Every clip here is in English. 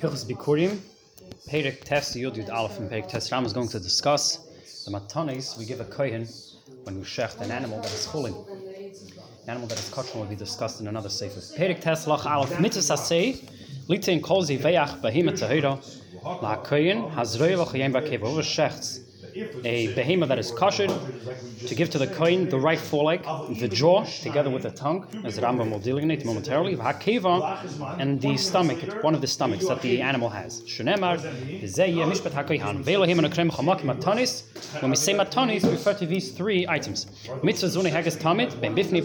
Hilchos Bikurim, Perek Test Yud Yud Aleph and Perek Test Ram is going to discuss the matanis we give a kohen when we shecht an animal that is chulin. An animal that is kosher will be discussed in another sefer. Perek Test Lach Aleph Mitzvah Sasei Litin Kol Ziveach Behema Tehira La Kohen Hazroi Lach Yem Bakev Whoever shechts a behemoth that is kosher to give to the kohen the right foreleg, the jaw together with the tongue, as Rambam will delineate momentarily, hakeva, and the stomach, one of the stomachs that the animal has. Shunemar. When we say matanis, we refer to these three items. Ben ben ben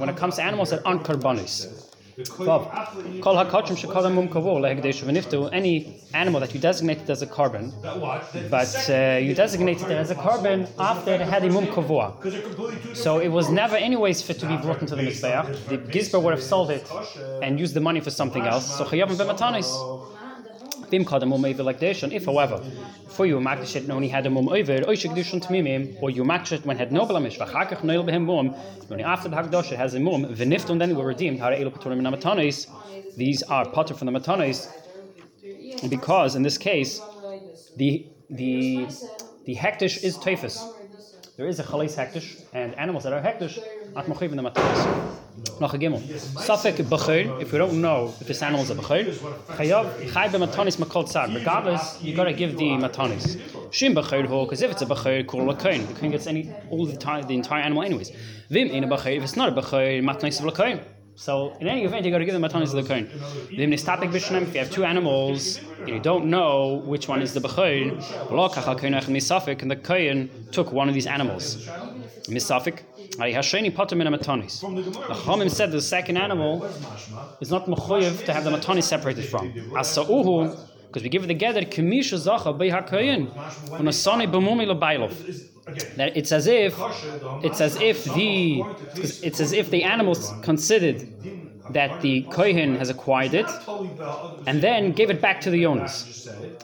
when it comes to animals that aren't karbanis. Any animal that you designated as a carbon, but uh, you designated it as a carbon after it had a mum kavor. So it was never anyways fit to be brought into the mizbeach. The gizber would have sold it and used the money for something else. So chayavim b'matanis. Um and if, however, for you makdish it, only had a mum over, or you makdish it when had no blemish, v'chakach only after the hakdosh it has a mum, and then it were redeemed. In. These are potter from the matanis, because in this case, the the the hektish is teifus. There is a chalis hektish, and animals that are hektish, at mochiv in the matanis. Noch a gimel. Safek b'chir, if we don't know if this animal is a b'chir, chayav chay b'matanis makol tzad. Regardless, you got to give the matanis. Shim b'chir ho, because if it's a b'chir, kol a kohen. The kohen gets any all the entire the entire animal anyways. Vim in a b'chir, if it's not a b'chir, matanis of kohen. So in any event, you got to give the matanis of the kohen. Vim nistatik b'shnem, if you have two animals, and you don't know which one is the b'chir, lo kachal kohen ach misafik, and the kohen took one of these animals. Misafik, Arihashini Potomina Matonis. the Chomim said the second animal is not mechoyev to have the matonis separated from. Asauhu, because we give it together, kemisha zacha beihakoyin, unasani b'mumi lebailov. That it's as if it's as if the it's as if the animals considered that the kohen has acquired it and then gave it back to the owners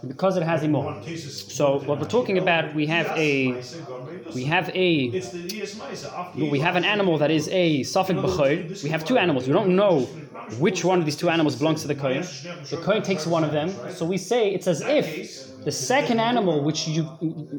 because it has imor. So what we're talking about, we have a we have a we have an animal that is a suffix b'choy. We have two animals. We don't know which one of these two animals belongs to the kohen. The kohen takes one of them. So we say it's as if the second animal, which you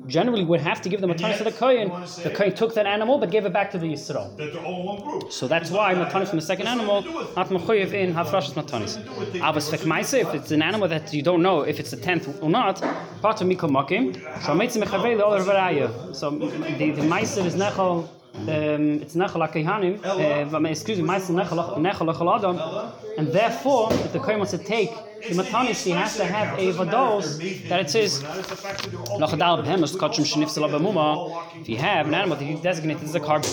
generally would have to give the matanis to the kohen, the kohen took that animal but gave it back to the yisrael. So that's why matanis from the second animal. not in hafrashas matanis. Avas fekmaise, if it's an animal that you don't know if it's the tenth or not, part of mikol makim, shameitz mechavei le'oler varaya. So the the meiser is nechol um, it's nechol akehanim, uh, excuse me, meiser nechol adam, and therefore, if the kohen wants to take the matanis, he has to have a vados that it says lachadal b'hemus kachim shenifsel abamuma. If you have an animal that you designate as a carbon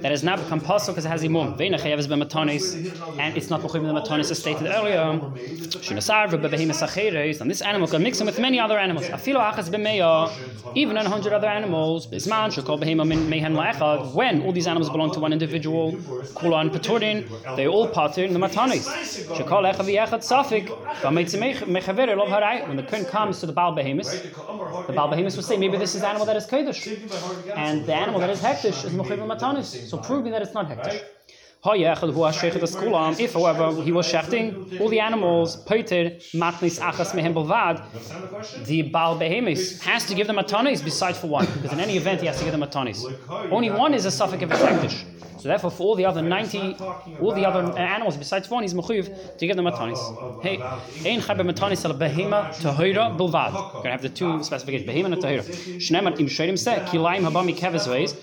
that has now become possible because it has imum, veinachayav is b'matanis, and it's not mechuyev the matanis as stated earlier. Shinasar v'behemus acheres, and this animal can mix him with many other animals. Afilo achas b'meya, even a hundred other animals. Bisman shekol behema min mehen la'echad. When all these animals belong to one individual, kula and paturin, they all patur in the matanis. Shekol echav v'echad safik. When the Kohen comes to the Baal Behemoth, the Baal Behemoth will say, maybe this is the animal that is Kodesh. And the animal that is Hektish is Mechav Matanis. So proving that it's not Hektish. If, however, he was shechting all the animals, poiter matnis achas mehem belvad, the Baal Behemoth has to give them matanis besides for one, because in any event he has to give them matanis. Only one is a suffix of a hektish. So therefore, for all the other 90, all the other uh, animals besides one, he's mechuyev to give them matanis. Hey, ein chabe matanis al behema tahira going to have the two specifications, behema and tahira. Shnemat im shodim se, kilaim habami keves ways.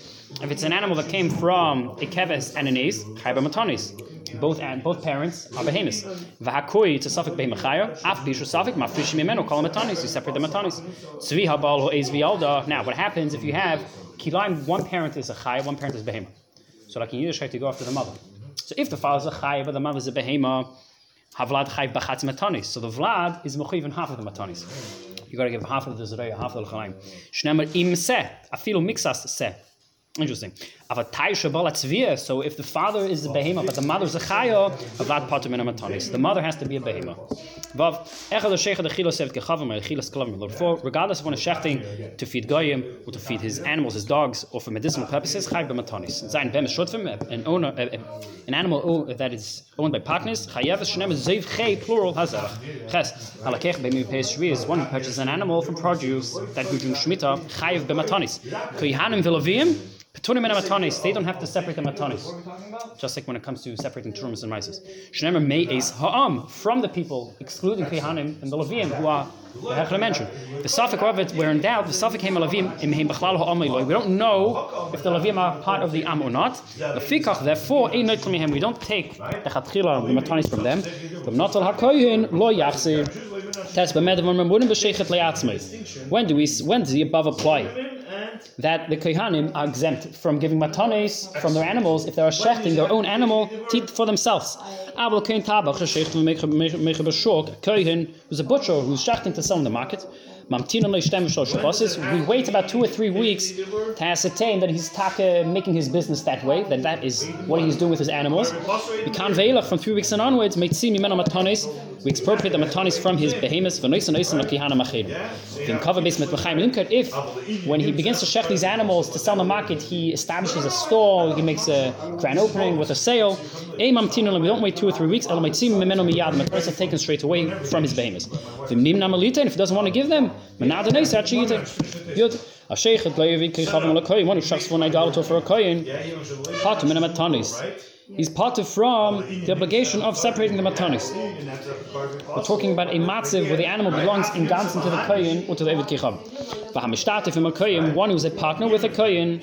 If it's an animal that came from a keves and an ace, matanis. Both and both parents are behemoths. V'hakui to suffix behemachaya. Af bishu suffix mafrishim imenu kol. You separate the matanis. Tzvi habal ho ez v'yalda. Now, what happens if you have kilaim? One parent is a chay, one parent is behemoth. So like in Yiddish, to go after the mother. So if the father is a chay, but the mother is a behema, havlad chay b'chatz matanis. So the vlad is mechuyev in half of the matanis. You got to give half of the zeraya, half of the l'chaim. Shnemer im se, afilu mixas se. Interesting. So if the father is a behemoth, but the mother is a chaya, avad pater min amatanis. The mother has to be a behemoth. Regardless of when a shechting to feed goyim or to feed his animals, his dogs, or for medicinal purposes, chayav b'matanis. Zayin bem an owner, an animal that is owned by partners, chayav shnem zev chay plural hazarach. Ches halakech b'mi peis is one who purchases an animal from produce that grew during shmita chayav b'matanis. Koyhanim v'lavim. Petunim and matanis, they don't have to separate the matanis. Just like when it comes to separating trumas and mices. Shnemer may is ha'am from the people, excluding Kehanim and the Levim, who are the Hechler mentioned. The Suffolk of we're in doubt. The Suffolk came Levim im heim b'chlal ha'am We don't know if the Levim are part of the Am or not. The Fikach, therefore, ein neutral mihem. We don't take the Chatchila, the matanis from them. The Notal ha'koyin lo yachsi. Test b'medav we. When do we, when does the above apply? That the Kohanim are exempt from giving matanes from their animals if they are shechting their own animal for themselves. Aber kein Tabach mich beschok, Kohen was a butcher who's shechting to sell in the market. We wait about two or three weeks to ascertain that he's taka making his business that way, that that is what he's doing with his animals. We can't veil from three weeks and onwards, we expropriate the matanis from his behemoths, if when he begins to shecht these animals to sell in the market, he establishes a stall, he makes a grand opening with a sale, we don't wait two or three weeks, the matanis are taken straight away from his behemoths. If he doesn't want to give them, Menade neis hat shite. Yud. A sheikh het lewe ki gaven le koin, one shachs von idolater for a koin. Part min matanis. He's part of from the obligation of separating the matanis. We're talking about a matziv where the animal belongs in ganzen to the koyin or to the Evid Kichav. V'ham ishtate from a koyin, one who's a partner with a koyin,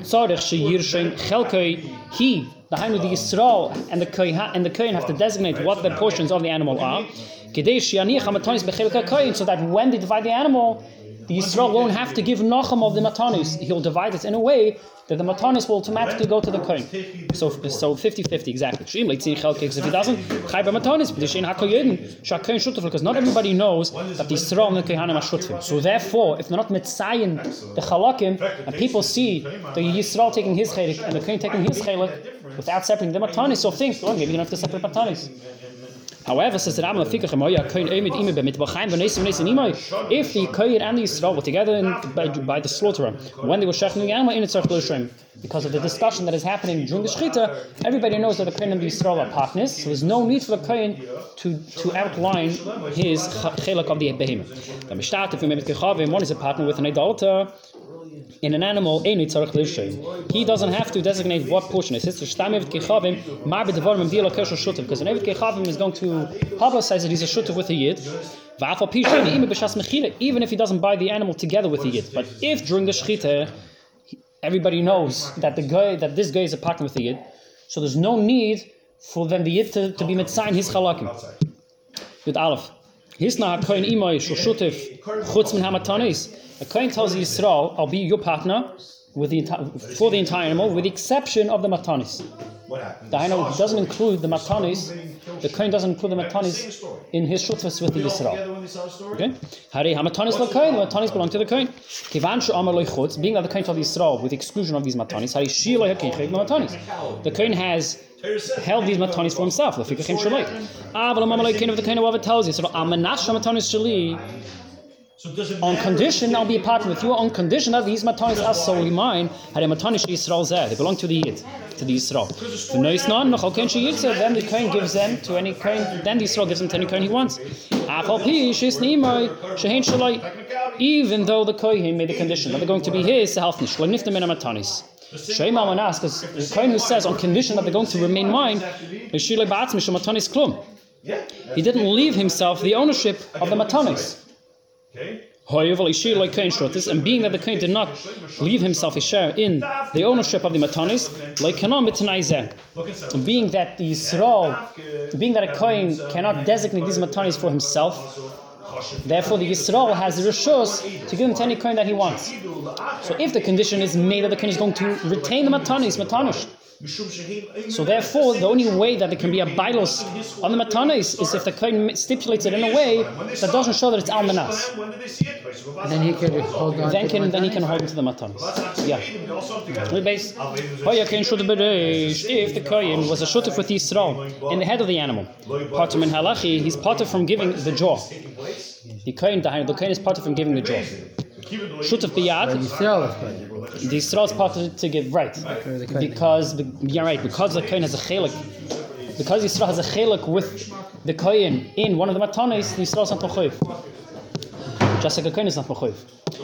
tzarech sheyir shein chelkoi, he, the Hainu, the Yisrael, and the koyin, and the koyin have to designate what the portions of the animal are so that when they divide the animal, the Yisrael won't have to give Nacham of the Matanis. He'll divide it in a way that the Matanis will automatically go to the Kohen. So so 50-50 exactly. If he doesn't, because not everybody knows that the Yisrael and the Kohanim are. So therefore, if they're not Mitzayin, the Chalakim, and people see the Yisrael taking his Chelik and the Kohen taking his Chelik without separating the Matanis, so think, oh, maybe you don't have to separate Matanis. However, says the Rambam Fikach Moya Kohen Oimid Ime B'mit B'chaim V'Nesim Nesim Imay. If the Kohen and the Yisrael were together in, by, by the slaughterer, when they were shechting the animal in its Shem, because of the discussion that is happening during the Shechita, everybody knows that the Kohen and the Yisrael are partners, so there's no need for the Kohen to, to outline his chelak of the behemoth. The Mishtat, if make one is a partner with an idolater, in an animal, he doesn't have to designate what portion is. Because an Eved Kechavim is going to publicize that he's a Shuttav with a Yid. Even if he doesn't buy the animal together with the Yid. But if during the Shechita, everybody knows that the guy, that this guy is a partner with the Yid, so there's no need for them the Yid to, to be mitzayin his chalakim. With Aleph. Hisna HaKoin Imoy Shushutif Chutz Min HaMatanis. A Kohen tells Yisrael, I'll be your partner with the for the entire animal, with the exception of the matanis. The Haino doesn't include the matanis. The Kohen doesn't include the matanis in his shutfas with the Yisrael. Okay? Hari hamatanis lo Kohen. The matanis belong to the Kohen. Kivan shu amar loichutz. Being that the Kohen told Yisrael with the exclusion of these matanis. Hari shi lo yakin matanis. The Kohen has held these matanis for himself. The fikachim shaloi. Ah, but the mamaloi of the Kohen whoever tells you. So amanash matanis shali. So on condition, I'll be a partner with you. On condition that these matanis are solely mine. Had a matanish Yisrael zeh. They belong to the Yid, to the Yisrael. The no is none. No Kohen she Then the Kohen gives them to any Kohen. Then the Yisrael gives them to any Kohen he wants. Ah, Even though the Kohen made the condition that they're going to be his, health nish. Leniftem in a matanis. Shema Manas, because the Kohen who says on condition that they're going to remain mine, he didn't leave himself the ownership of the matanis. However, and being that the Kohen did not leave himself a share in the ownership of the Matanis, like and being that the Yisrael, being that a Kohen cannot designate these Matanis for himself, therefore the Yisrael has the Rishos to give him to any Kohen that he wants. So if the condition is made that the Kohen is going to retain the Matanis, Matanish, So therefore, the only way that there can be a bilos on the matanis is if the kohen stipulates it in a way that doesn't show that it's almanas. And then he can hold on Then to can the then he can matanis? hold into the matanis. Yeah. We base. Hoya kain should If the kohen was a shutuf with Yisrael in the head of the animal, partum in halachi, he's parted from giving the jaw. The kohen, the the kohen is parted from giving the jaw. Shutuf But biyad. The Yisrael is part to give right. Because yeah right because the kohen has a chelik because Yisrael has a chelik with the kohen in one of the matanis the Yisrael is not mechuyev. Just like a kohen is not mechuyev.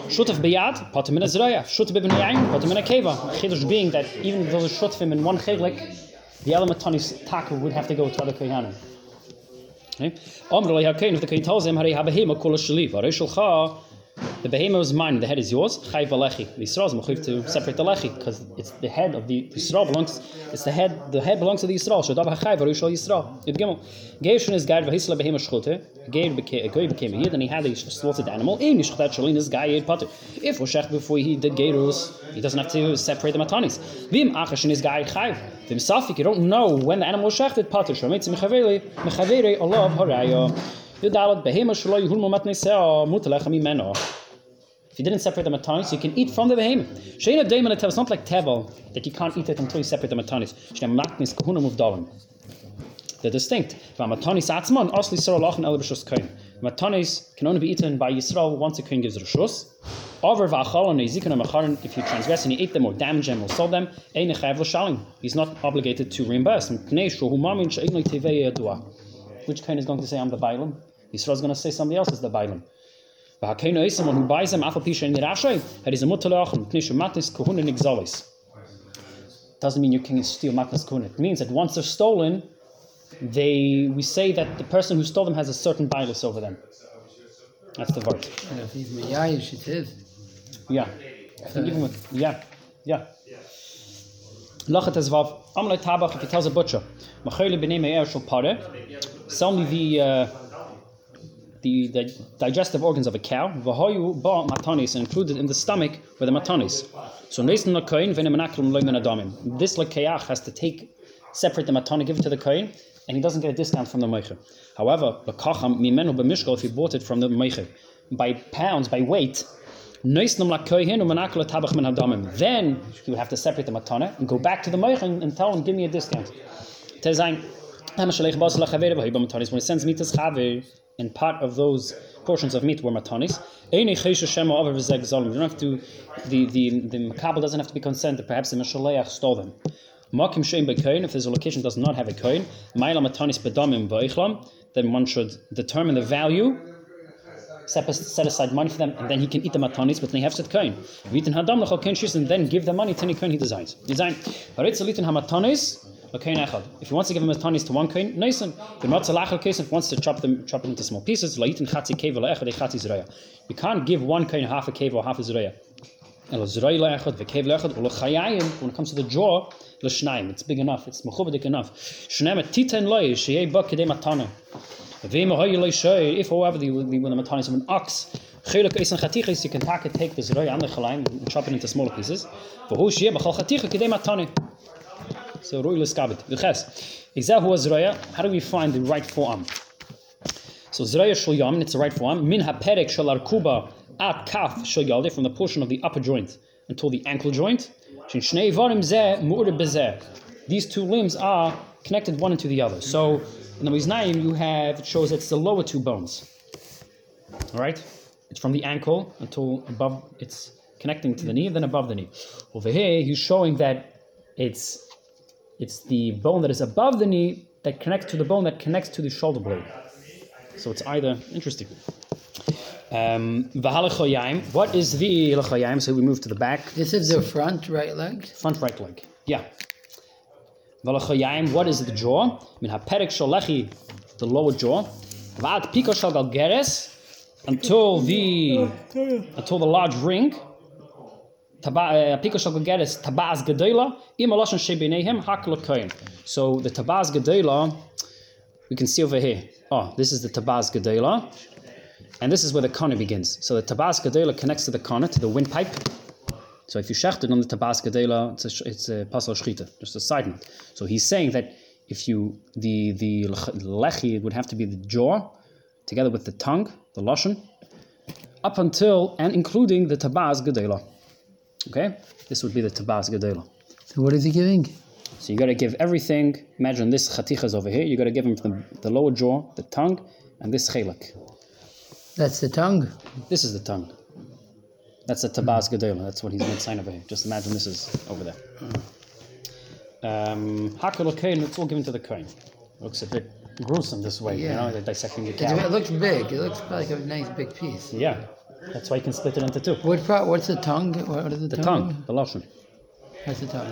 Shutaf biyad pater min azraya shutaf ibn yain pater min akeva chidush being that even though the shutafim in one chelik the other matanis taka would have to go to other kohanim Okay? Amr yakein if the kohen tells him, "Harei habehema kol sheli, varei shulcha." The behemoth is mine, the head is yours. Chayv alechi. The Yisrael is mechuyev to separate the lechi because it's the head of the Yisrael belongs. It's the head. The head belongs to the Yisrael. Shodav hachayv varei shel Yisrael. Yud gimel. Geishon is guide v'hisla behemoth shchute. Geir became a goy became a yid and he had a slaughtered animal. Ein yishchat shalin is guy yid potter. If Roshech before he did geirus, he doesn't have to separate the matanis. Vim achashin is guy chayv. Vim safik. You don't know when the animal was shechted potter. Shomitz mechaveri mechaveri olav haraya. If you didn't separate the matanis, you can eat from the it it's not like tevel that you can't eat it until you separate the matanis. They're distinct. Matanis atzman. Matanis can only be eaten by Yisrael once a kain gives rishus. Over if you transgress and you eat them or damage them or sold them. He's not obligated to reimburse. Which kain is going to say I'm the bailam? Yisrael is going to say somebody else is the. V'hakeinu is someone who buys them afal pisha in had is a mutter le'achem, pnei matis kohunin exalis. Doesn't mean you can steal matnas kohunin. It means that once they're stolen, they we say that the person who stole them has a certain bias over them. That's the word. And if he's Miyayish, it's. Yeah. I think even with yeah. Yeah. Lachet ezvav. Amalei tabach, if he tells a butcher, b'nei me'er shel pare, sell me the, uh, the, the digestive organs of a cow, v'hoyu ba matanis, and included in the stomach were the matanis. So neisen l'koin v'ne menakrim loimen adamim. This l'keach has to take, separate the matani, give it to the koin, and he doesn't get a discount from the meicher. However, l'kacham mimenu b'mishkal, if he bought it from the meicher, by pounds, by weight. Then he would have to separate the matana and go back to the moich and, and tell him, give me a discount. Tezain, and part of those portions of meat were matanis. You don't have to, the, the, the makabel doesn't have to be that perhaps the meshaleach stole them. If there's a location does not have a coin, then one should determine the value set, aside money for them, and then he can eat the matanis, but then he has to koin. Vitin hadam lechol shis, and then give the money to any koin he designs. Design. If he wants to give him matanis to one koin, nisan. The matzalachal case, if he wants to chop them, chop them into small pieces, laitin chatzi kev leechad echad zraya. You can't give one koin half a kev or half a zraya. When it comes to the jaw, it's big enough, it's mechubadik enough. Matana. If, however, the, the, when the matanis of an ox, chelik is chatichis, you can take, take this and the chalaim and chop it into smaller pieces. For who b'chol chaticha kedei matani. So roy l'skabit. V'ches. Exactly was roya. How do we find the right forearm? So zroya shel yom, it's the right forearm. Min haperek shel arkuba at kaf shel yalde, from the portion of the upper joint until the ankle joint. These two limbs are connected one into the other. So in the Miznaim, you have, it shows it's the lower two bones. All right? It's from the ankle until above, it's connecting to the knee, then above the knee. Over here, he's showing that it's, it's the bone that is above the knee that connects to the bone that connects to the shoulder blade. So it's either, interesting. Um, what is the Lachayim? So we move to the back. This is the front right leg. Front right leg. Yeah. What is the jaw? Min haperek shalechi, the lower jaw. Vad piko shal until the until the large ring. Uh, Piko shal galgeres tabaz gedela im aloshan shebinehem hakla koyin. So the tabaz gedela, we can see over here. Oh, this is the tabaz gedela, and this is where the kana begins. So the tabaz gedela connects to the kana to the windpipe. So if you shecht it on the tabas gedela, it's a, pasal shchita. Just a side note. So he's saying that if you the the lechi would have to be the jaw, together with the tongue, the lashon, up until and including the tabas gedela. Okay, this would be the tabas gedela. So what is he giving? So you got to give everything. Imagine this chaticha is over here. You got to give him the, the lower jaw, the tongue, and this chelik. That's the tongue. This is the tongue. That's the tabas gedela. That's what he's made sign over here. Just imagine this is over there. Um, kohen. It's all given to the kohen. Looks a bit gruesome this way. You know, they're dissecting the cow. It looks big. It looks like a nice big piece. Yeah, that's why you can split it into two. What part? What's the tongue? What is the, The tongue, the lashon. That's the tongue.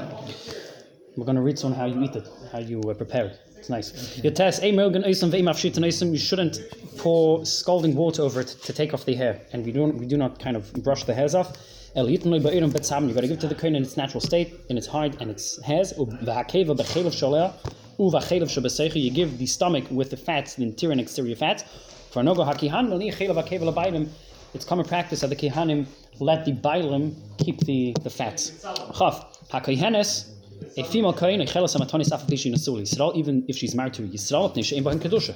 We're going to read soon how you eat it, how you uh, prepare it. It's nice. Your test, you shouldn't pour scalding water over it to take off the hair, and we don't we do not kind of brush the hairs off. El yitn lo ba'irem betzam, You got to give it to the kohen in its natural state, in its hide and its hairs. U v'hakeva b'chelev sholeh, u v'chelev. You give the stomach with the fats, the interior and exterior fats. For nogo hakihan It's common practice that the kehanim let the bailim keep the the fats. A female kohen, a chelas amatonis afadishi nasul Yisrael, even if she's married to Yisrael, it nisha imbahin kedusha.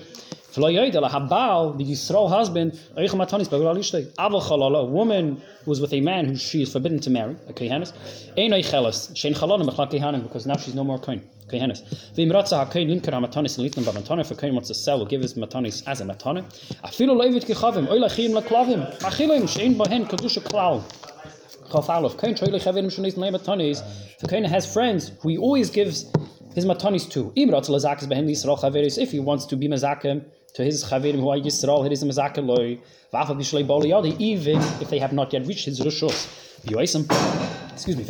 V'lo yoyda la habal, the Yisrael husband, oich amatonis bagul alishtei. Aval chalala, a woman who is with a man who she is forbidden to marry, a kohenes. Ein oich chelas, shein chalanim b'chlak kehanim, because now she's no more kohen. Kohenes. V'im ratza ha-kohen limker ha-matonis and litnam ba-matonis, if a kohen wants to sell or give his matonis as a matonis. Afilu loivit kechavim, oy lachim laklavim, achilim, shein bahen kedusha klal. Chaf Aleph. The Kohen has friends who he always gives his Matanis to. If he wants to be Mazakim to his Chaverim who are Yisrael, it is a Mazakim Loi. Even if they have not yet reached his Rishos. Excuse me.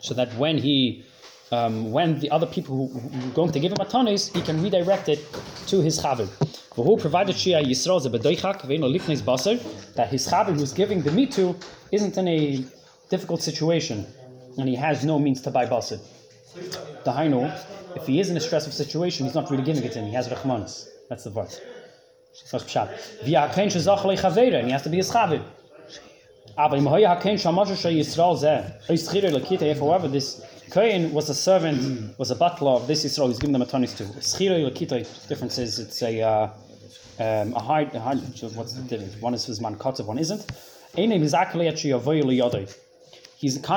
So that when he um, when the other people who, who are going to give him matanis, he can redirect it to his chavir. Who provided Shia Yisrael zebedoichak baser that his chavir who's giving the meat to isn't in a difficult situation and he has no means to buy baser. The Haino, if he is in a stressful situation, he's not really giving it him. He has rachmanis. That's the verse. And he has to be his chavir. Aber however this Kohen was a servant, was a butler of this Israel. he's giving them a tonis to. Schire Lakita, difference is it's a, uh, um, a hard, a hard, what's the difference? One is his man kotzev, one isn't. He can't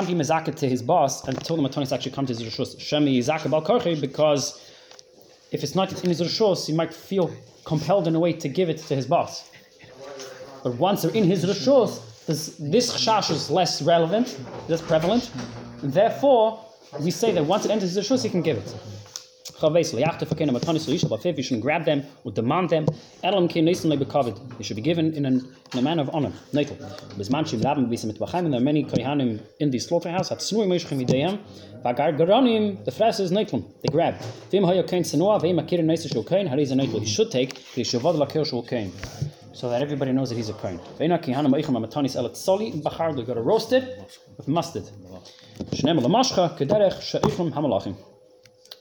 be Mizaka to his boss until the Matonis actually come to his Rishus. Shemi Yizaka Bal because if it's not in his Rishus, he might feel compelled in a way to give it to his boss. But once they're in his rishos, this, this chashash is less relevant, less prevalent. Therefore, we say that once it enters his rishos, he can give it. You shouldn't grab them or demand them. They should be given in, an, in a manner of honor. There are many kohanim in the slaughterhouse. The fresh is neitlum. They grab. He should take, so that everybody knows that he's a kohen. They got to roast it with mustard. Shneim lamashcha kederech she'ichum hamalachim.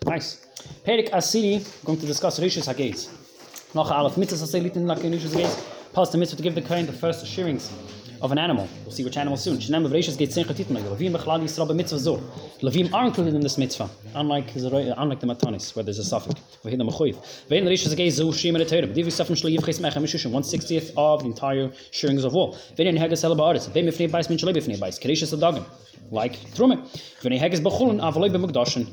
Nice. Perik Asiri going to discuss Rishis Hagez. Noch alaf mitzvahs asay litin lakin Rishis Hagez. Past the mitzvah to give the kohen the first shearings of an animal. We'll see which animal soon. Shneim of Rishis Hagez zein chatitin like Levim bechlal Yisrael b'mitzvah zor. Levim are included in this mitzvah, unlike uh, unlike the matanis where there's a suffix. V'hin the mechuyev. Ve'in Rishis Hagez zu shim et Torah. Divi sefem shlo yivches mechem mishushin one sixtieth of the entire shearings of wool. Ve'in heges ela ba'aretz. Ve'in mifnei bais min shalei b'fnei bais. Kerishis adagim. Like trume. Ve'in heges b'chulun avaloi b'mukdashin.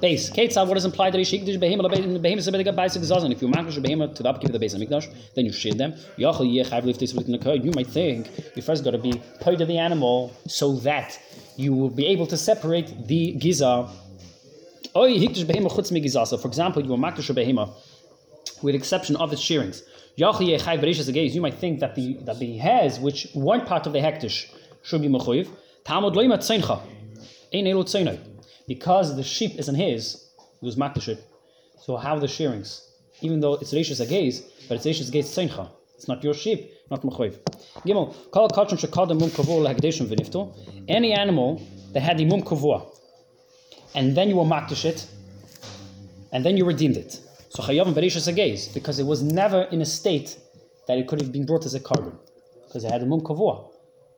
Base. Ketzal, what is implied that he shikdish behema behema sebediga basic zazan. If you makish behema to the upkeep of the base of Mikdash, then you shield them. Yachal yechav lift this written. You might think you first got to be part of the animal so that you will be able to separate the giza. Oy hikdish behema chutz mi giza. So, for example, you are makish behema with exception of its shearings. Yachal yechav berishas agays. You might think that the that the hairs which weren't part of the hektish should be mechuyev. Talmud loyma tzeincha. Ein elu tzeinai because the sheep isn't his, he was makdashit. So how are the shearings? Even though it's Rishis Agaze, but it's Rishis Agaze Tzeincha. It's not your sheep, not Mechoiv. Gimel, Kol Kachon Shekad Mum Kavur Lehagdeshim V'nifto. Any animal that had the Mum Kavur, and then you were makdashit, and then you redeemed it. So Chayavim Berishis Agaze, because it was never in a state that it could have been brought as a carbon. because it had a mum kavua.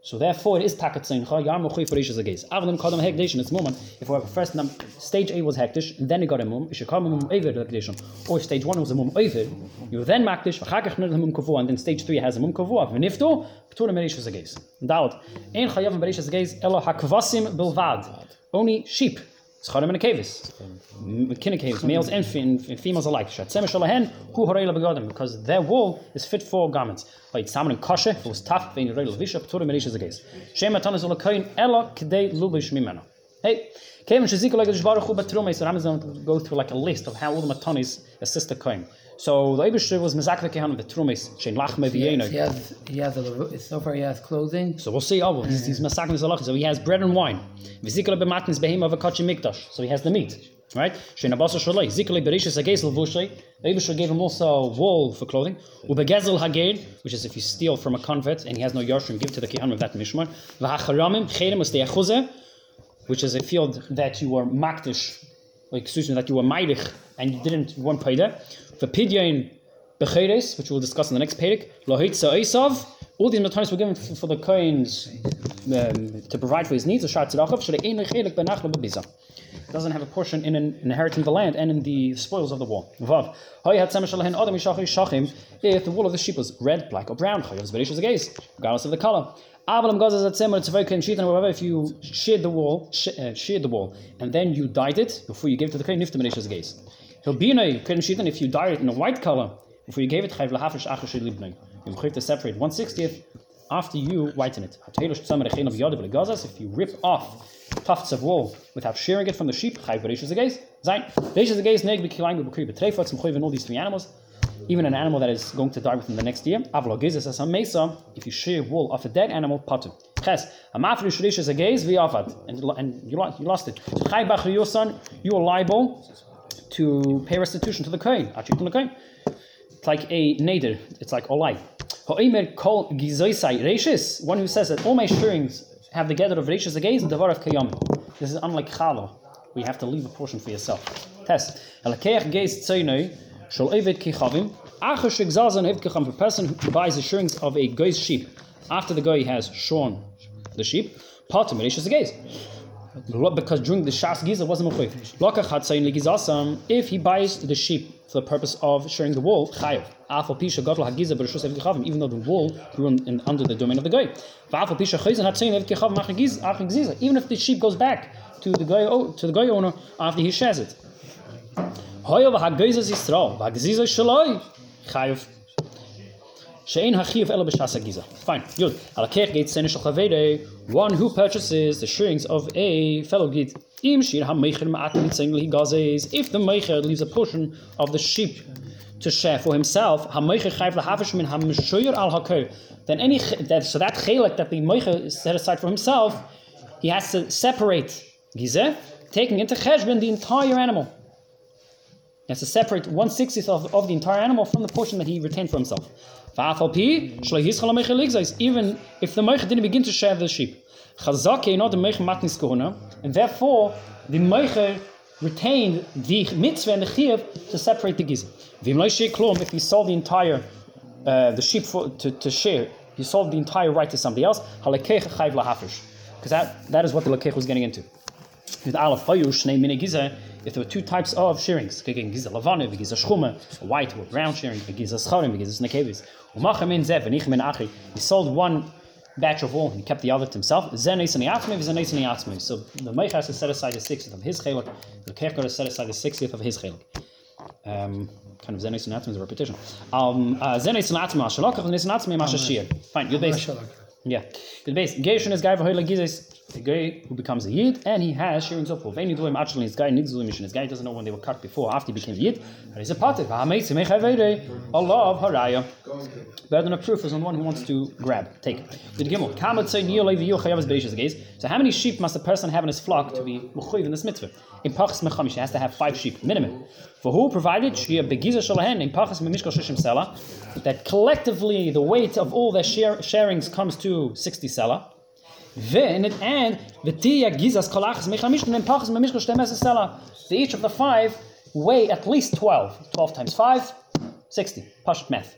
So therefore, it is takatzincha. Yar mochui for Rishas Agez. Avlam kadam hekdesh in its moment. If we have first num, stage A was hektish, and then it got a mum, should come mum over hekdeshon. Or stage one was a mum over, you then makdish v'chakach ned mum kavua, and then stage three has a mum kavua. V'nifto pturim Rishas Agez. Daud ein chayavim Rishas Agez elo hakvasim bilvad. Only sheep. Scharim in a caves. McKinnon caves, males and, fe- and females alike. Shatzem shalahen hu harayla begadim because their wool is fit for garments. Like salmon and kosher, if it was tough, vein reil visha pturim merishas agays. Shem matan is olakoin ella kdei lubish mimena. Hey, Kevin Shazika like Baruch Hu Batrume, so Ramazan to go through like a list of how all the matanis assist the kohen. So the Eibush was mezakle kehan of Betrumes, shein lachme He v'yeno. has, he has a, so far he has clothing. So we'll see. Oh, well, he's, he's masakin zalach. So he has bread and wine. B'matnis behem of a kachi mikdash. So he has the meat, right? Shein abasa shalei. Zikle berishis hageis levushay. The Eibush gave him also wool for clothing. Ubegezel haged, which is if you steal from a convert and he has no yoshrim, give to the kihan of that mishmar. V'hacharamim chedim usteyachuze, which is a field that you were makdish, like excuse me, that you were maidich and you didn't want paida. V'pidyain becheres, which we'll discuss in the next pedic. Lohitza isav. All these matanis were given for, for the coins um, to provide for his needs. Doesn't have a portion in inheriting the land and in the spoils of the war. If the wool of the sheep was red, black, or brown, regardless of the color. However, if you sheared the sh- uh, sheared the wool, and then you dyed it before you gave it to the kohen, nifta berishus agays. He'll be in a kohen shitan if you dyed it in a white color before you gave it. Chayav lahafish achash libnei. You have to separate one sixtieth after you whiten it. If you rip off tufts of wool without shearing it from the sheep, chayv bereshus agays. Zayin. Bereshus agays neg b'kilayim b'bekri b'treifot some chayv in all these three animals. Even an animal that is going to die within the next year. Avlo gizes as a mesa. If you shear wool off a dead animal, potter. Ches. A mafri shrishus agays v'yavad. And you lo- and you lost it. So chayv b'achri yosan. You are liable to pay restitution to the kohen. To the kohen. It's like a nader. It's like olai. Ho'imer. One who says that all my shearings have the gather of reishis and devar of kayam. This is unlike chala. We have to leave a portion for yourself. Test. Elakeach geis tzoynoi shol ovid kichavim. Acher shegzazan ovid kicham. A person who buys the shearings of a goy's sheep after the guy has shorn the sheep. Patim reishis agays. Because during the Shas Giza wasn't mechuyev. Lokach hatzayin legizasam. If he buys the sheep for the purpose of sharing the wool, chayav. Afal pisha gadol hagiza b'rishus ev kichavim. Even though the wool grew in, under the domain of the guy. Achigiza. Even if the sheep goes back to the guy to the guy owner after he shares it. Hoya v'hagizas yisrael v'hagiza shaloi chayav. Shein hachiv ela b'shas hagiza. Fine, good. Alakech gate senish chavede. One who purchases the shearings of a fellow gate. Im shir ha-meicher ma'atim tzengli gazes. If the meicher leaves a portion of the sheep to share for himself, ha-meicher chayv lahavish min ha-meshoyer al hakir. Then any that so that chelik that the meicher set aside for himself, he has to separate gizeh, taking into cheshbon the entire animal. Has to separate one sixtieth of, of the entire animal from the portion that he retained for himself. Even if the Meicher didn't begin to share the sheep. And therefore the Meicher retained the mitzvah and the chiyuv to separate the giza. If he sold the entire uh, the sheep for, to, to share, he sold the entire right to somebody else. Because that, that is what the lekech was getting into. With Aleph Hayush, name mine giza, if there were two types of shearings, giza lavane, giza shchume, white or brown shearing, giza scharim, giza snekevis. Umacha min zev, and ich min achi. He sold one batch of wool and he kept the other to himself. Zenes and yatzme, zenes and yatzme. So the meich has to set aside the sixtieth of his chelik, the lekech got to set aside the sixtieth of his chelik. Um, kind of zenes and yatzme is a repetition. Um, uh, zenes and yatzme, shalokach, zenes and yatzme, mashashir. Fine, you're based. Yeah. The base. Geishon is v'hoyle gizes. The guy who becomes a yid and he has shearing up. When you do him actually, his guy to mission. His guy doesn't know when they were cut before, after he became a yid. He's a mechavere. Allah of haraya. Than a proof is on one who wants to grab, take. The gimel. Kamat say niyolei v'yu chayavas beishas gaze. So how many sheep must a person have in his flock to be mechuyev in this mitzvah? In pachas mechamish, he has to have five sheep minimum. For who provided shia begiza shalahen in pachas memishkal shishim sela that collectively the weight of all their share, sharings comes to sixty sela. Then it and the tia gizas kolachas mechamish and pachas memishkal shtemes sela. So each of the five weigh at least 12. 12 times 5, 60. Pashut math.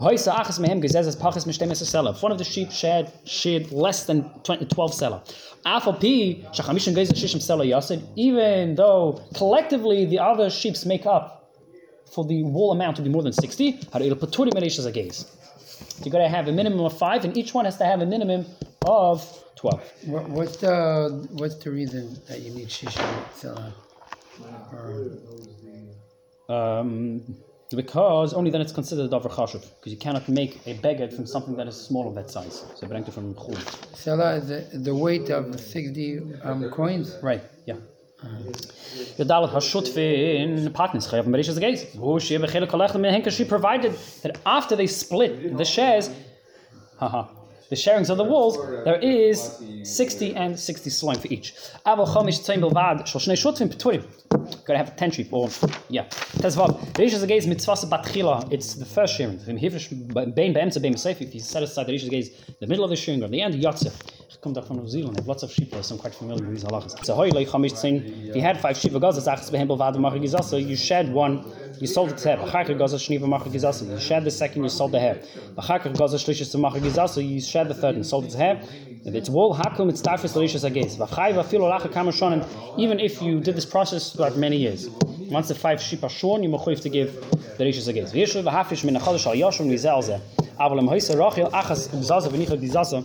Hoysa achas mehem gezes as pachas mishtem es sella. If one of the sheep shed shed less than 20, 12 sella. Afal pi shachamishin gezes shishim sella yasid. Even though collectively the other sheeps make up for the wool amount to be more than 60, haril er paturim ereshas a gaze. You're going to have a minimum of five, and each one has to have a minimum of 12. What, what's the what's the reason that you need shishim tzela? Or- Um, because only then it's considered a davar chashuv. Because you cannot make a beged from something that is small of that size. So from chul. Tzela is the, the weight of sixty um, coins. Right, yeah. Gedalet hashutfin partners chayav merishas gaze. Who she bechele kolech min henker she provided that after they split the shares, haha, the sharings of the walls, there is 60 and 60 slime for each. Aval chomish tzayin bilvad shal shnei shutfin peturim. Gotta have 10 sheep, or, yeah. Tezvav, merishas mitzvasa batchila, it's the first sharing. If you set aside the merishas gaze, the middle of the sharing, or the end, yotze. Komme da von New Zealand, I have lots of there, so I'm quite familiar with these halachas. So, like Chamish saying, if you had five sheep, gazas, achas behembel vada macha gizasa, you shed one, you sold it to hair. Bachakar gazas shniva macha gizasa, you shed the second, you sold the hair. Bachakar gazas shlishis to macha gizasa, you shed the third and sold it to hair. If it's wool, hakum, it's tafis lishis agez. Vachai vafilo lacha kama shonim, even if you did this process throughout many years. Once the five sheep are shorn, you mechuyev to give the rishis agez. V'yeshu v'hafish min achadash al yashum nizel zeh. Aval em hoysa rachil achas gizasa v'nicha gizasa,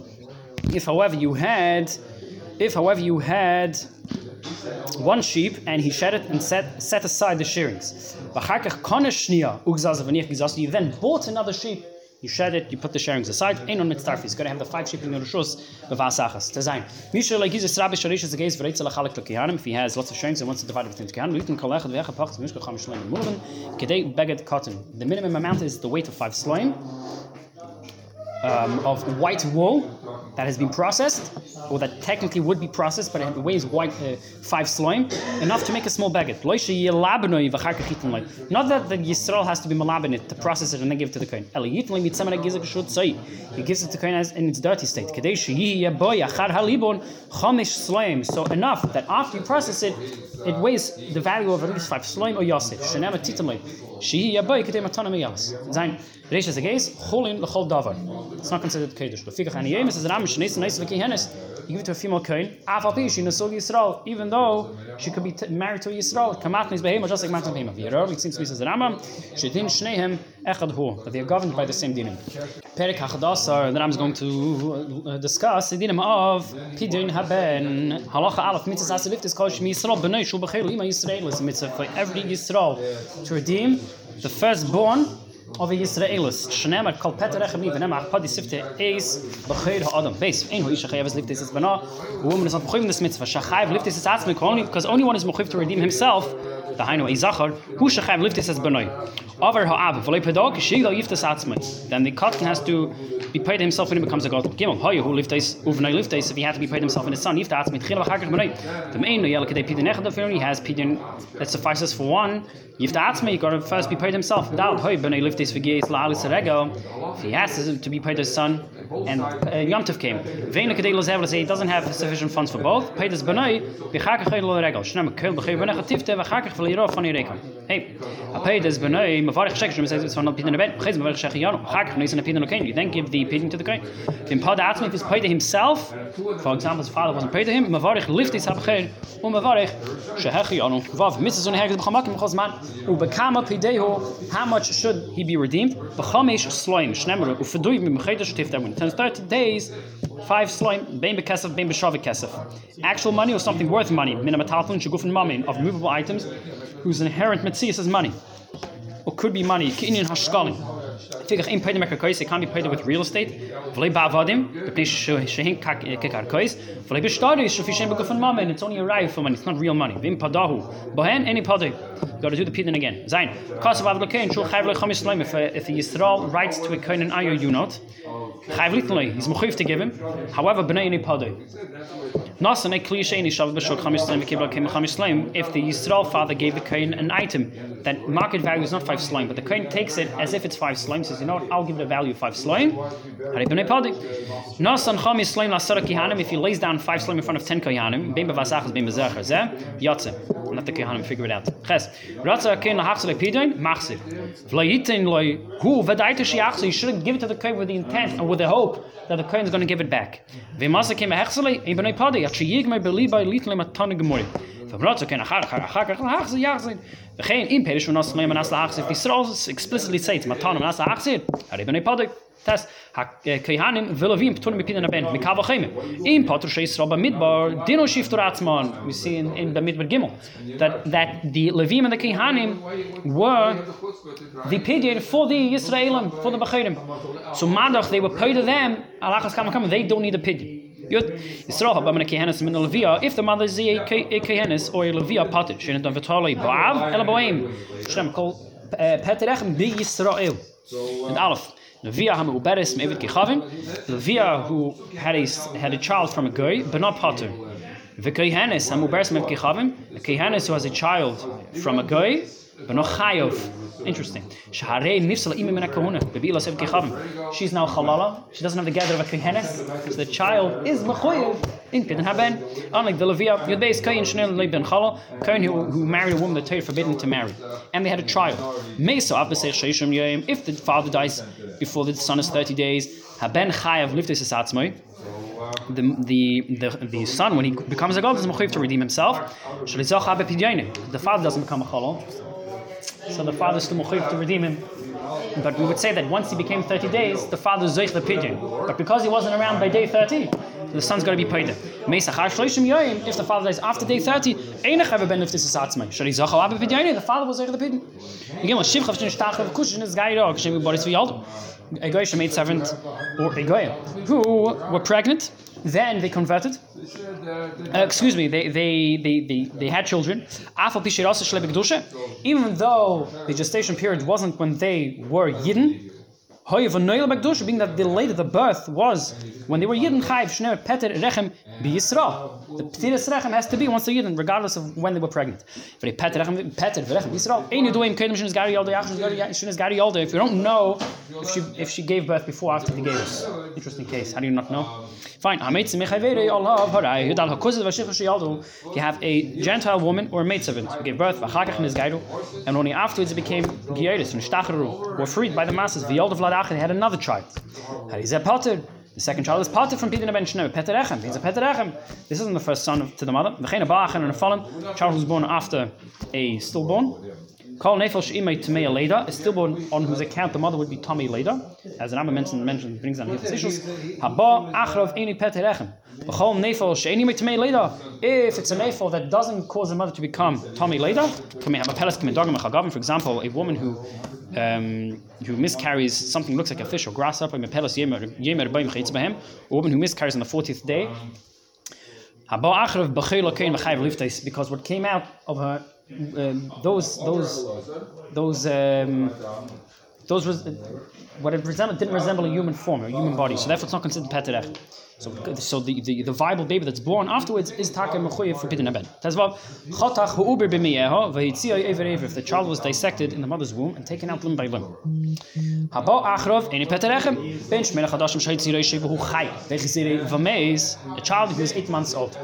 if however you had if however you had one sheep and he shed it and set set aside the shearings you then bought another sheep you shed it, you put the sharings aside. Ein on mitzdarf. He's going to have the five sheep in the rishus bevasachas. To sein. Misha like Jesus rabbi sharish is against v'reitzel achalek to kihanim. If he has lots of sharings and wants to divide it between kihanim, we can collect the pacht mishka cham shleim moving. Kedei beged cotton. The minimum amount is the weight of five slime um, of white wool that has been processed, or that technically would be processed, but it weighs white uh, five slime, enough to make a small baguette. Not that the Yisrael has to be malaben it to process it and then give it to the kohen. He gives it to the kohen as in its dirty state. So enough that after you process it, it weighs the value of at least five slime or yosef. Shenema titan loi. Sheyi yaboy kedei matana meyas. Zayin. Reish as a gaze, cholin l'chol davar. It's not considered kedusha. But fikach ani yemes is an amish neis neis v'ki henes. You give it to a female kohen. Afal pi she nesol Yisrael, even though she could be t- married to a Yisrael. Kamat nis behema just like matn behema. V'yeror it seems to be the Rambam. Shetin shneihem echad hu. That they are governed by the same dinim. Perik hachadasar. The Rambam is going to uh, discuss the dinim of pidin haben halacha alaf mitzvah asaviftis kol shmi Yisrael b'nei shul b'chel ima Yisrael is mitzvah for every Yisrael to redeem the firstborn a Yisraelis. Shnemer kol peter echem ni v'nemach padi sifte eis b'chayr ha'adam. Base, ein hu isha chayav es liftes es bana, a woman is not mechuyev in this mitzvah. Shachayev liftes es atzmik only because only one is mechuyev to redeem himself. The hainu a zachar, hu shachayev liftes es banoi. Over atzmik. Then the cotton has to be paid himself when he becomes a god. Gimel, hayu hu liftes, uvnei liftes, if he had to be paid himself and his son, yifte atzmik, chila v'chakach banoi. The main no yelek kadei pidin echad of he has pidin that suffices for one. Yifte atzmik, you got to first be paid himself. Dal, hayu b'nei liftes v'giyes la'alis regel. If he has to, be paid his son, and uh, Yom Tov came. Vein kadei lo zev, he doesn't have sufficient funds for both. Paid his banoi, v'chakach hayu lo regel. Shnam kel b'chayv b'nei chativte, Hey, a paid his banoi, mavarich shek, shem says it's von pidin event, chayz mavarich shek yano, chakach neis in a pidin okain. You then give the pidin to the kohen. Im pod atzmik is paid to himself, for example, his father wasn't paid to him, mavarich lift his habchein, um mavarich. Vav, mitzvah zon herget b'chamakim zman, ubekama pidehu, how much should he be redeemed? B'chamish sloim, shnemru, ufedui b'mchedesh tifter, when it turns 30 days, five sloim, bein bekesef, bein b'shavik kesef. Actual money or something worth money, minamatalpun, shagufin mamin, of movable items, whose inherent metzias is money. Or could be money, kinyan hashkalim. Figach in paid merkakois, it can't be paid with real estate. Ba'avadim, b'pnei shehin kekarkois. V'lei b'shtaris, shefi shem begufan mamen, it's only a raya for money, it's not real money. Padahu, bohen, any padu. You got to do the pidin again. Zayin. Kasav avlokein, shul chayv lechamis loim, if a, if Yisrael writes to a kohen an ayo unot, chayv litnoi, he's mechuyev to give him. However, b'nei any padu. Nasan a cliche in Shav b'shul chamis loim, v'kibla kem chamis loim, if the Yisrael father gave the kohen an item that market value is not five slime, but the kohen takes it as if it's five slime. Slime. Says, you know what? I'll give it a value of five b'nei. Nasan chami slime lasara kihanim. If he lays down five slime in front of ten kihanim, bein bevasachas bein bezecher zeh yatze. Let the kihanim figure it out. Ches. Ratza kein lahachse lepidoin machsiv. V'layitin loy hu v'daita shiachse. You shouldn't give it to the kohen with the intent and with the hope that the kohen is going to give it back. V'masa kein behechsele in b'nei padi. At sheyigmei beliba little matane gemori. Verbrot kein achar achar achar achar achar yachzin. V'chein im perish v'nas leim anas lahachse. If Yisrael explicitly says matane anas lahachse, hari b'nei padi. Test ha kehanim velovim ptunim mipin na ben mikav chayim im patru sheisra midbar dino shiftur atzman we see in, in the midbar gimel that that the levim and the kehanim were the pidyon for the Yisraelim for the Bachirim so madach they were paid to them alachas kam kam they don't need a pidyon If the mother is a kehanis or a levia patit shenet don vetali baav el boim shem kol eh, peterechem bi Yisrael and alef Levia ham uberes mevet kechavim. Levia who had a had a child from a goy, but not potter. V'kehanes ham uberes mevet kechavim. A kehanes who has a child from a goy, but not. Interesting. Nifsal imim kahuna. Sevet kechavim. She's now chalala. She doesn't have the gather of a kehanes. So the child is mechoyev in pidin haben. Unlike the Levia, Yudbeis Kayin Shnei Lei Ben Chala, Kayin who, who married a woman that Torah forbidden to marry, and they had a child. Mesa Abbasech Sheishim Yom. If the father dies before the son is thirty days, Haben Chayav Liftes Esatzmoi. The, the, the, the son, when he becomes a god, is mechuyev to redeem himself. The father doesn't become a chalal, so the father is still mechuyev to redeem him. But we would say that once he became 30 days, the father is zeich the pidyon. But because he wasn't around by day 30, the son's got to be paid. If the father dies after day 30, ever ben this is atzmai. Shari zachal abbe pidyon, the father was zeich the pidyon. Again, A goy made servant or a goy who were pregnant, then they converted. Uh, excuse me, they, they, they, they, they had children. Even though the gestation period wasn't when they were Yidden, being that the of the birth was when they were Yidden Chayv Shner Peter Rechem B'Yisrael. The Petiras Rechem has to be once they're Yidden, regardless of when they were pregnant. Peter Rechem Peter Rechem B'Yisrael. Ein Yudoim Kedem Shnes Gari Yolda Yachshnes Gari Yolda. If you don't know if she gave birth before or after the gave. Interesting case. How do you not know? Fine. You have a Gentile woman or a maidservant who gave birth, and only afterwards it became Gieris and Shtachru, were freed by the masses. V'yolda Vladach, they had another child. The second child is parted from Peter Ben Shnev, Peter Echem. He's a Peter Echem. This isn't the first son of, to the mother. The Chena Ba'achan and a fallen child was born after a stillborn. Kol nefel she'imay tamei leda, a stillborn on whose account the mother would be tummy leda, as an Amma mentioned, mentioned brings down his issues. Haba achrov eni peter echem. B'chol nefel she'eni tamei leda. If it's a nefel that doesn't cause the mother to become tummy mechagavim, for example, a woman who um, who miscarries something looks like a fish or grasshopper, a woman who miscarries on the 40th day. Because what came out of her um, those those those um, those was what it resembled didn't resemble a human form, a human body. So therefore, it's not considered peterech. So, so the, the, the viable baby that's born afterwards is taka mechuyev pidin ben. Tazvav chotach b'miyeho. If the child was dissected in the mother's womb and taken out limb by limb. Haba achrov eni peterechem ben shevu chay v'chizirei a child who was eight months old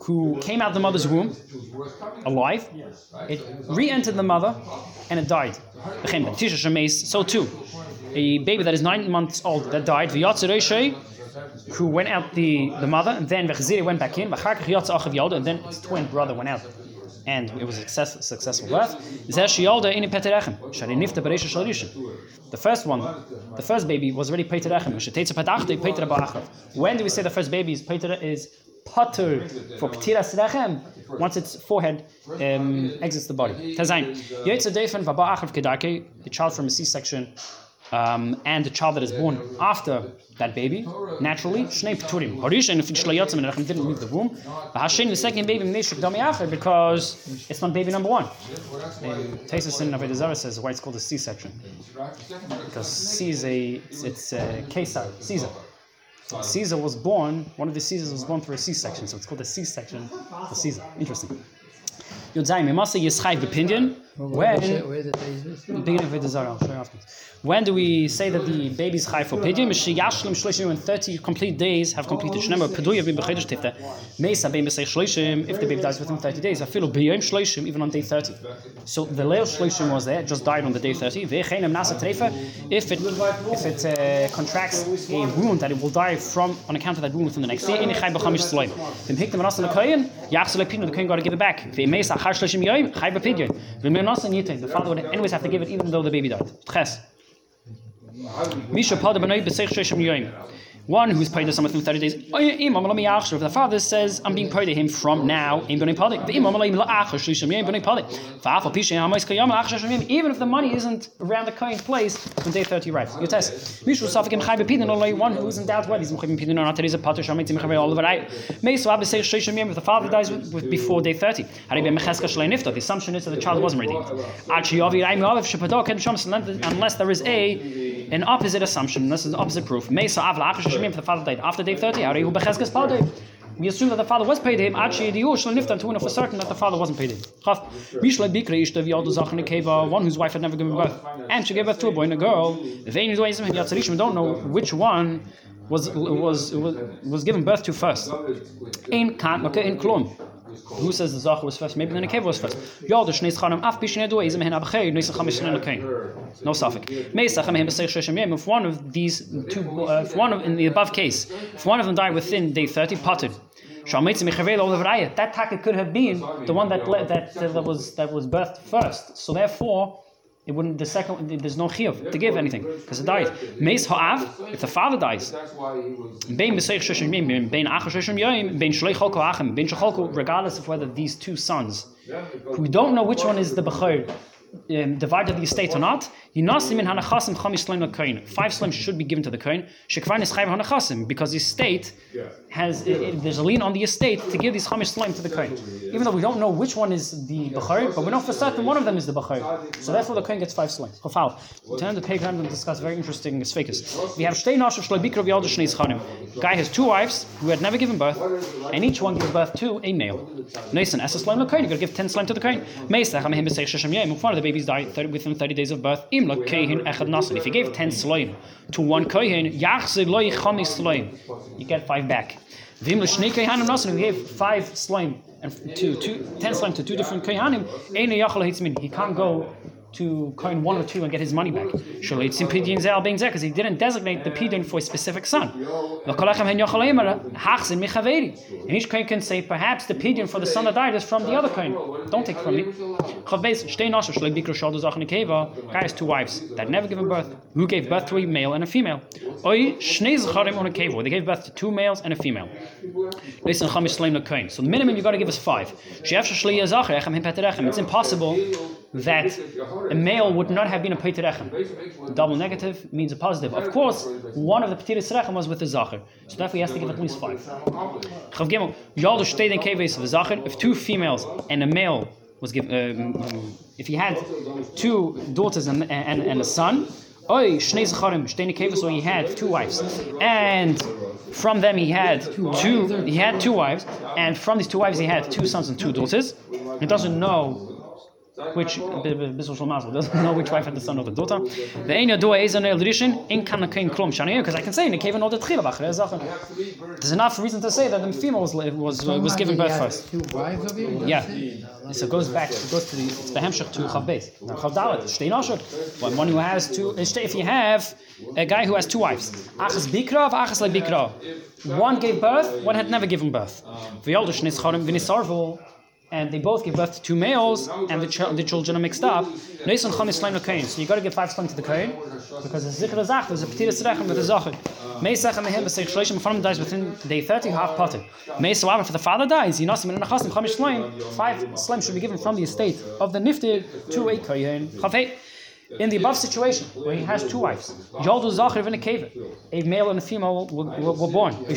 who came out of the mother's womb alive. It re-entered the mother and it died. So too, a baby that is nine months old that died, who went out the, the mother, and then went back in, and then its twin brother went out. And it was a success, successful birth. The first one, the first baby was already Peterechem. When do we say the first baby is Peter is Pater for Petiras Rechem? Once its forehead um, exits the body. The child from a C-section um, and the child that is born after that baby, naturally, Shnei Pturim. Harishan, if Shlayotsim and Rechem didn't leave the womb. The second baby, Meshuk Dami Acher, because it's not baby number one. Tesis in Avodah Zarah says why it's called a C section. Because C is a, it's a Caesar, Caesar. Caesar was born, one of the Caesars was born through a C section, so it's called a C section for Caesar. Interesting. Yodzayim, Mimasa Yischai Bepindian. When- where the days is? Beginning of the Zara, I'll show you afterwards. When do we say that the baby's chai for pidyon? Mishi yashlim shloshim when 30 complete days have completed. Shnema peduya bim b'chedesh tifta. Mesa bim b'seich shloshim if the baby dies within 30 days. Afilu b'yom shloshim even on day 30. So the leil shloshim was there, just died on the day 30. Ve'chenem nasa trefa if it if it uh, contracts a wound that it will die from on account of that wound within the next day. Ini chai b'chamish tzloim. V'im hiktem nasa l'koyin yachsel lepinu the koyin got to give it back. Ve'mesa the father would anyways have to give it even though the baby died. Ches. Misha Pada B'nai B'seich Sheshim Yoim. One who's paid to someone through 30 days. If the father says, I'm being paid to him from now. Even if the money isn't around the coin's place when day 30 arrives. You test. One who's in doubt whether he's Mechayim or not. There is a Pater Shamit Chavei all over right. If the father dies before day 30. Haribe Mecheska Shalei Nifta. The assumption is that the child wasn't redeemed. Unless there is a an opposite assumption, this is an opposite proof. Mesa the father died after day 30, Arihu Becheskas Padeh. We assume that the father was paid him, Achi Yediyu Shal Niftan, to know for certain that the father wasn't paid him. One whose wife had never given birth, and she gave birth to a boy and a girl. Yatzarishim don't know which one was was was, was given birth to first. In Kan, okay, in Klum. Who says the Zach was first? Maybe the Nekev was first. Yod, Shnei Chanim, Af Ezem Hen Abchei, Shnei. No suffix. Meisach Hem Besech Sheshem Yem. If one of these two, uh, if one of in the above case, if one of them died within day thirty, potted. That taka could have been the one that that that was that was birthed first. So therefore, it wouldn't. The second, there's no chiyuv to give anything because it died. Meis ha'av, if the father dies, bein b'seich sheshim yim, bein achar sheshim yim, bein shlei cholko achim, bein shecholko, regardless of whether these two sons, we don't know which one is the bechor, um, divided the estate or not. Five slimes should be given to the. Shekvain is because the estate has it, it- there's a lien on the estate to give these chamis slime to the koin. Even though we don't know which one is the bechor, but we know for certain one of them is the bechor. So therefore the koin gets five slimes. Chafal. Turn the page and discuss very interesting sfekas. We have shtei shnei. Guy has two wives who had never given birth, and each one gives birth to a male. Nason esa slime koin. You got to give ten slime to the koin. Meisach amehim. One of the babies died within 30 days of birth, lo kohen echad nasan. If he gave ten slime to one kohen, yachzig lo yichami slime. You get five back. Vim lo shnei kohanim nasan. If he gave five slime and to two, ten slime to two different kohanim, einu yachal hitzmin. He can't go to coin one or two and get his money back. Surely it's pidyon zel being because he didn't designate the pidyon for a specific son. And each coin can say perhaps the pidyon for the son that died is from the other coin. Don't take from me. Guy has two wives that never given birth. Who gave birth to a male and a female? They gave birth to two males and a female. Listen. So the minimum you've got to give is five. It's impossible that a male would not have been a Peiterechem. Double negative means a positive. Of course, one of the Petiris Rechem was with the Zachar. So therefore he has to give at least five. If two females and a male was given, um, if he had two daughters and, and, and a son, Oy, Shnei Zacharim, Shtei so he had two wives. And from them he had two, he had two wives, and from these two wives he had two sons and two daughters. He doesn't know which Bissel Mazel doesn't know which wife had the son or the daughter. The Ein Yadua is an Eldrishin in Kana Kein Klum Shani because I can say in cave no the Tchila Bachre Zachen. There's enough reason to say that the female was was, uh, was given birth first. Yeah. So it goes back, it goes to the, it's the Hemshech to Chav Beis. Now Chav Dalet, Shtei Nashur. One, who has two, uh, if you have a guy who has two wives, Achas Bikra, Achas Le Bikra. One gave birth, one had never given birth. V'yoldu Shnei Scharim V'nisarvul, and they both give birth to two males, and the, ch- the children are mixed up. So you got to give five slaim to the kain because the zikr zach there's a petiris rechem with the zachar. Meisach and him b'seich shleishim from dies within day thirty half potter. Meisach if the father dies, you know in nachasim chamis slaim five slaim should be given from the estate of the nifted to a. Chavei. In the above situation, where he has two wives, Yoldu Zachar a a male and a female were, were, were born. A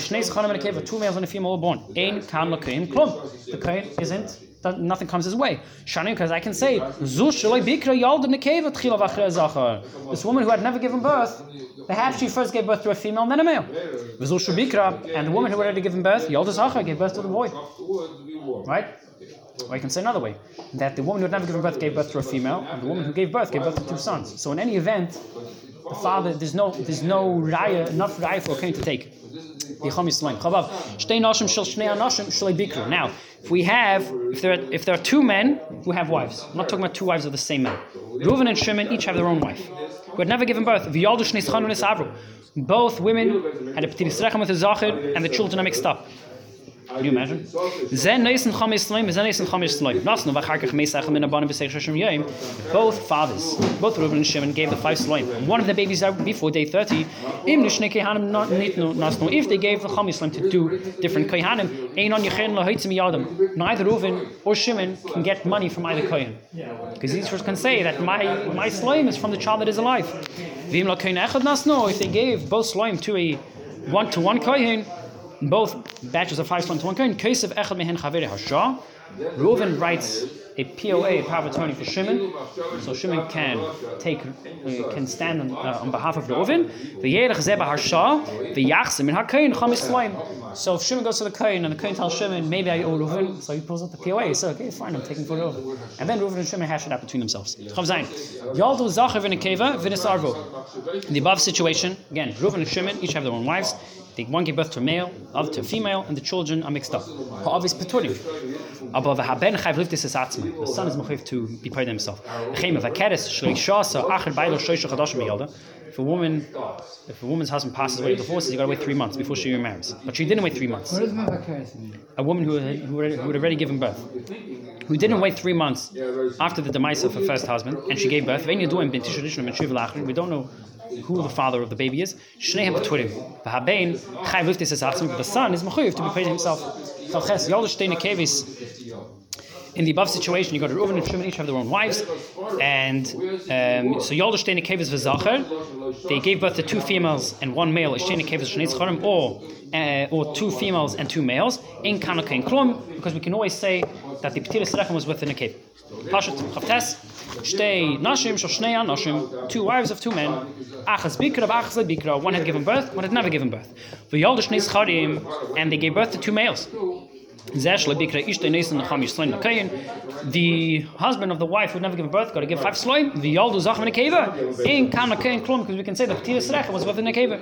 two males and a female were born. The kain isn't nothing comes his way. Shani, because I can say. This woman who had never given birth, perhaps she first gave birth to a female and then a male. And the woman who had already given birth, yald zachar, gave birth to the boy. Right? Or you can say another way that the woman who had never given birth gave birth to a female, and the woman who gave birth gave birth to two sons. So in any event, the father there's no there's no raya enough raya for a king to take. Now, if we have, if there, are, if there are two men who have wives, I'm not talking about two wives of the same man. Reuven and Shimon each have their own wife, who had never given birth. Both women had a rechem with a zachir, and the children are mixed up. Can you imagine? Zen neisen chamis slaim, zen neisen chamis slaim. Nasnu min abanim. Both fathers, both Reuben and Shimon, gave the five slaim. And one of the babies out before day 30. Im kehanim nitnu nasnu. If they gave the chamis slaim to two different kehanim, ein on. Neither Reuben or Shimon can get money from either kohen. Because these can say that my my slaim is from the child that is alive. V'im kohen echad nasnu. If they gave both slaim to a one to one kohen, both batches of five slime to one coin. Case of Echad Mehen Chaveri Hashah. Reuven writes a POA, a power of attorney for Shimon, so Shimon can take, uh, can stand on, uh, on behalf of Reuven. So if Shimon goes to the Kain and the Kain tells Shimon, maybe I owe Reuven, so he pulls out the POA. So okay, fine, I'm taking for Reuven. And then Reuven and Shimon hash it out between themselves. The above situation, again, Reuven and Shimon each have their own wives. They one gave birth to a male, other to a female, and the children are mixed up. Ha'avis peturim. Above haben chayv liftis es atzma. The son is mechayiv to be paid himself. Chema vakeres shlei shasa acher beilo shoysha chadashim yalda. If a woman, if a woman's husband passes away, divorces, you got to wait three months before she remarries. But she didn't wait three months. What does Mavakaris mean? A woman who had, who had, who had already given birth, who didn't wait three months after the demise of her first husband, and she gave birth. When you're doing binti traditional We don't know who the father of the baby is. Es. The son is mechuyev to be paid himself. Chalches kevis. In the above situation, you got Reuven and Shimon each have their own wives, and um, so Yolda Shteine Kevis v'Zacher, they gave birth to two females and one male. Shteine Kevis Shnei Zcharim, or uh, or two females and two males. In Kanaka and Klum, because we can always say that the Petiris Rechem was within a cave. Pashat Chavtes. Shtei nashim shel shnei anashim, two wives of two men. Achas bikra, achas bikra. One had given birth, one had never given birth. V'yolda shnei zcharim, and they gave birth to two males. The husband of the wife who never given birth got to give five sloim. The yoldu zach in a. In kana kein klum because we can say that Tiras Recha was within a keva.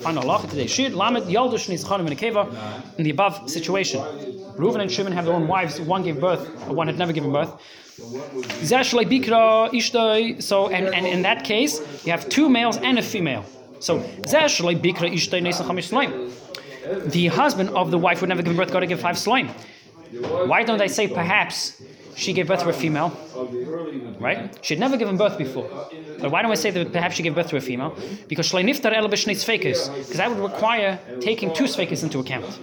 Final law today. Shir lamed yoldu shnis chanim in a. In the above situation, Reuven and Shimon have their own wives. One gave birth, one had never given birth. So and, and in that case, you have two males and a female. So zeshlei bikra ishtoi nesan chamish sloim the husband of the wife who never given birth got to give five slime. Why don't I say perhaps she gave birth to a female? Right? She had never given birth before. But why don't I say that perhaps she gave birth to a female? Because shleyniftar el. Because that would require taking two tzfekes into account.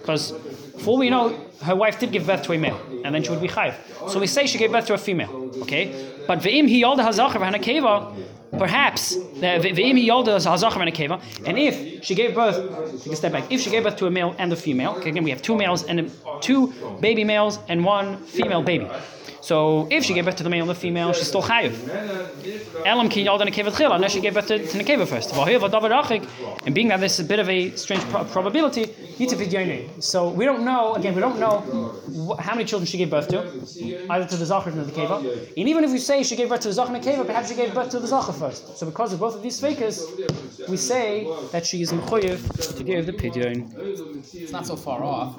Because for we know, her wife did give birth to a male, and then she would be chayv. So we say she gave birth to a female. Okay? But ve'im hi yolda hazacha v'hana keva, perhaps uh, v'hana keva, and if she gave birth, take a step back, if she gave birth to a male and a female, again we have two males and two baby males and one female baby. So if she gave birth to the male and the female, she's still chayiv. Elam ki yalda nekeva tchila, unless she gave birth to, to nekeva first. And being that this is a bit of a strange pro- probability, so we don't know. Again, we don't know wh- how many children she gave birth to, either to the zachar or the nekeva. And even if we say she gave birth to the zachar and nekeva, perhaps she gave birth to the zachar first. So because of both of these fakers, we say that she is mechuyev to give the pidyon. It's not so far off.